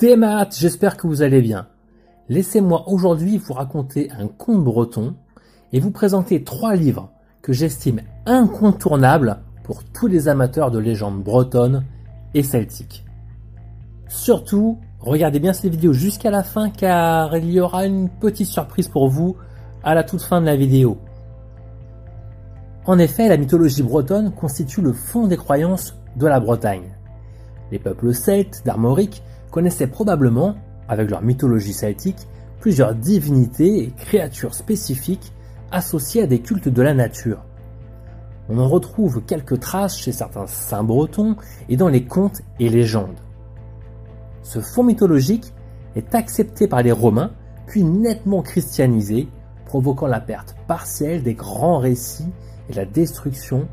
Thémat, j'espère que vous allez bien. Laissez-moi aujourd'hui vous raconter un conte breton et vous présenter trois livres que j'estime incontournables pour tous les amateurs de légendes bretonnes et celtiques. Surtout, regardez bien cette vidéo jusqu'à la fin car il y aura une petite surprise pour vous à la toute fin de la vidéo. En effet, la mythologie bretonne constitue le fond des croyances de la Bretagne. Les peuples celtes d'Armorique connaissaient probablement, avec leur mythologie celtique, plusieurs divinités et créatures spécifiques associées à des cultes de la nature. On en retrouve quelques traces chez certains saints bretons et dans les contes et légendes. Ce fond mythologique est accepté par les Romains, puis nettement christianisé, provoquant la perte partielle des grands récits et la destruction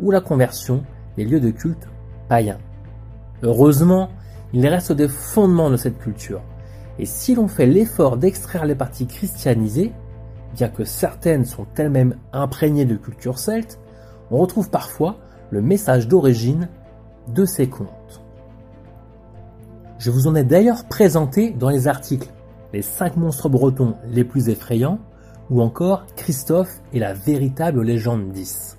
ou la conversion des lieux de culte païens. Heureusement, il reste des fondements de cette culture. Et si l'on fait l'effort d'extraire les parties christianisées, bien que certaines sont elles-mêmes imprégnées de culture celte, on retrouve parfois le message d'origine de ces contes. Je vous en ai d'ailleurs présenté dans les articles Les 5 monstres bretons les plus effrayants ou encore Christophe et la véritable légende 10.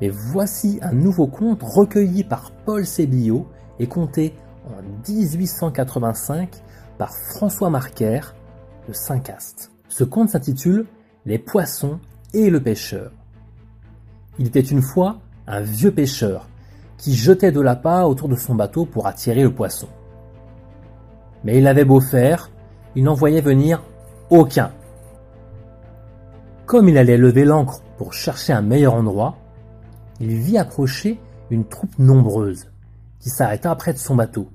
Mais voici un nouveau conte recueilli par Paul Sébillot et compté en 1885 par François Marquer de Saint-Cast. Ce conte s'intitule Les poissons et le pêcheur. Il était une fois un vieux pêcheur qui jetait de l'appât autour de son bateau pour attirer le poisson. Mais il avait beau faire, il n'en voyait venir aucun. Comme il allait lever l'ancre pour chercher un meilleur endroit, il vit approcher une troupe nombreuse qui s'arrêta près de son bateau.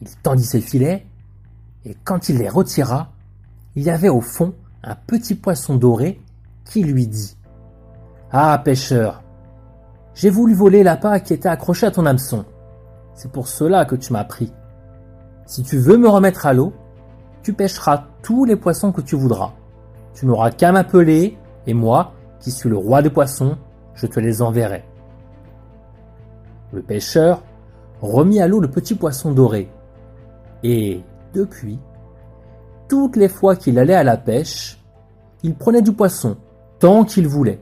Il tendit ses filets, et quand il les retira, il y avait au fond un petit poisson doré qui lui dit Ah, pêcheur, j'ai voulu voler l'appât qui était accroché à ton hameçon. C'est pour cela que tu m'as pris. Si tu veux me remettre à l'eau, tu pêcheras tous les poissons que tu voudras. Tu n'auras qu'à m'appeler, et moi, qui suis le roi des poissons, je te les enverrai. Le pêcheur remit à l'eau le petit poisson doré, et, depuis, toutes les fois qu'il allait à la pêche, il prenait du poisson, tant qu'il voulait.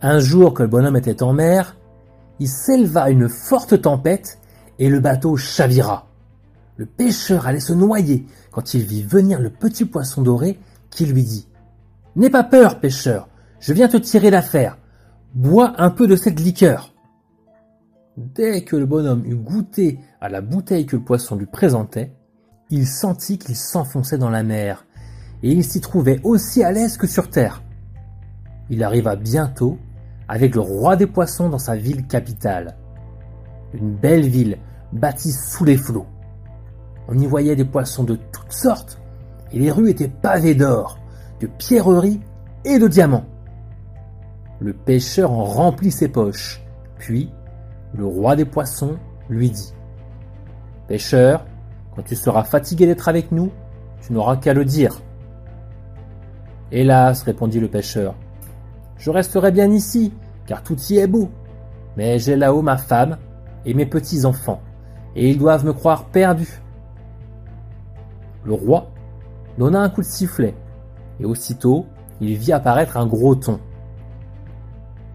Un jour que le bonhomme était en mer, il s'éleva une forte tempête et le bateau chavira. Le pêcheur allait se noyer quand il vit venir le petit poisson doré qui lui dit N'aie pas peur, pêcheur, je viens te tirer l'affaire. Bois un peu de cette liqueur. Dès que le bonhomme eut goûté à la bouteille que le poisson lui présentait, il sentit qu'il s'enfonçait dans la mer, et il s'y trouvait aussi à l'aise que sur terre. Il arriva bientôt avec le roi des poissons dans sa ville capitale. Une belle ville bâtie sous les flots. On y voyait des poissons de toutes sortes, et les rues étaient pavées d'or, de pierreries et de diamants. Le pêcheur en remplit ses poches, puis le roi des poissons lui dit Pêcheur, quand tu seras fatigué d'être avec nous, tu n'auras qu'à le dire. Hélas, répondit le pêcheur, je resterai bien ici, car tout y est beau. Mais j'ai là-haut ma femme et mes petits-enfants, et ils doivent me croire perdu. Le roi donna un coup de sifflet, et aussitôt il vit apparaître un gros thon.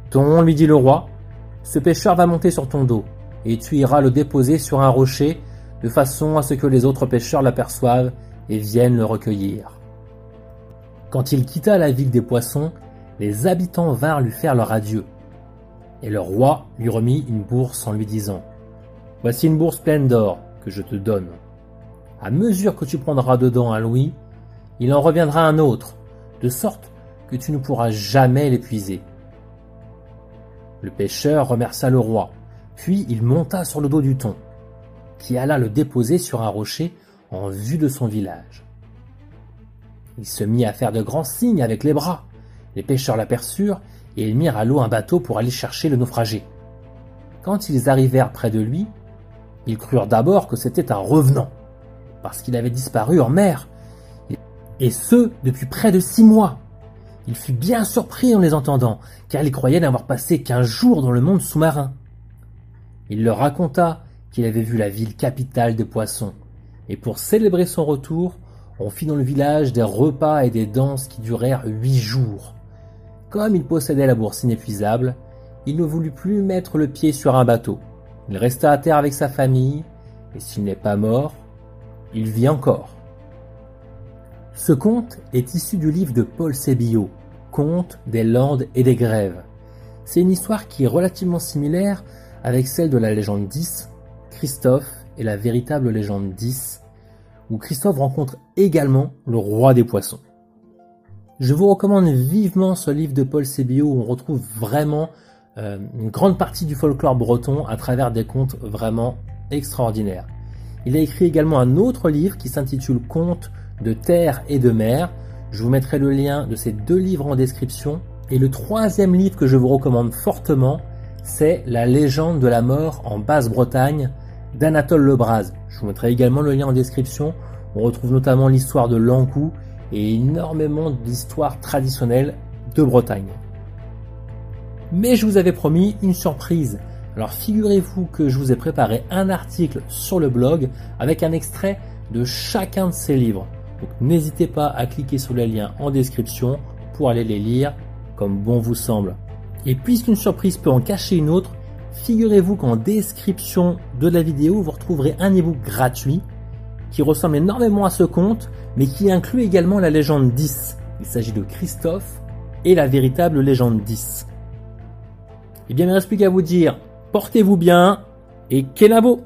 Thon, lui dit le roi, ce pêcheur va monter sur ton dos, et tu iras le déposer sur un rocher, de façon à ce que les autres pêcheurs l'aperçoivent et viennent le recueillir. Quand il quitta la ville des poissons, les habitants vinrent lui faire leur adieu. Et le roi lui remit une bourse en lui disant Voici une bourse pleine d'or que je te donne. À mesure que tu prendras dedans un louis, il en reviendra un autre, de sorte que tu ne pourras jamais l'épuiser. Le pêcheur remercia le roi, puis il monta sur le dos du thon, qui alla le déposer sur un rocher en vue de son village. Il se mit à faire de grands signes avec les bras. Les pêcheurs l'aperçurent et ils mirent à l'eau un bateau pour aller chercher le naufragé. Quand ils arrivèrent près de lui, ils crurent d'abord que c'était un revenant, parce qu'il avait disparu en mer, et ce depuis près de six mois. Il fut bien surpris en les entendant, car il croyait n'avoir passé qu'un jour dans le monde sous-marin. Il leur raconta qu'il avait vu la ville capitale des poissons, et pour célébrer son retour, on fit dans le village des repas et des danses qui durèrent huit jours. Comme il possédait la bourse inépuisable, il ne voulut plus mettre le pied sur un bateau. Il resta à terre avec sa famille, et s'il n'est pas mort, il vit encore. Ce conte est issu du livre de Paul Sébillot, Conte des Landes et des Grèves. C'est une histoire qui est relativement similaire avec celle de la légende 10, Christophe et la véritable légende 10, où Christophe rencontre également le roi des poissons. Je vous recommande vivement ce livre de Paul Sébillot où on retrouve vraiment euh, une grande partie du folklore breton à travers des contes vraiment extraordinaires. Il a écrit également un autre livre qui s'intitule Contes de terre et de mer. Je vous mettrai le lien de ces deux livres en description. Et le troisième livre que je vous recommande fortement, c'est La légende de la mort en Basse-Bretagne d'Anatole Lebras. Je vous mettrai également le lien en description. On retrouve notamment l'histoire de l'Ankou et énormément d'histoires traditionnelles de Bretagne. Mais je vous avais promis une surprise. Alors figurez-vous que je vous ai préparé un article sur le blog avec un extrait de chacun de ces livres. N'hésitez pas à cliquer sur le lien en description pour aller les lire comme bon vous semble. Et puisqu'une surprise peut en cacher une autre, figurez-vous qu'en description de la vidéo, vous retrouverez un ebook gratuit qui ressemble énormément à ce conte, mais qui inclut également la légende 10. Il s'agit de Christophe et la véritable légende 10. Eh bien, il ne reste plus qu'à vous dire, portez-vous bien et Kenavo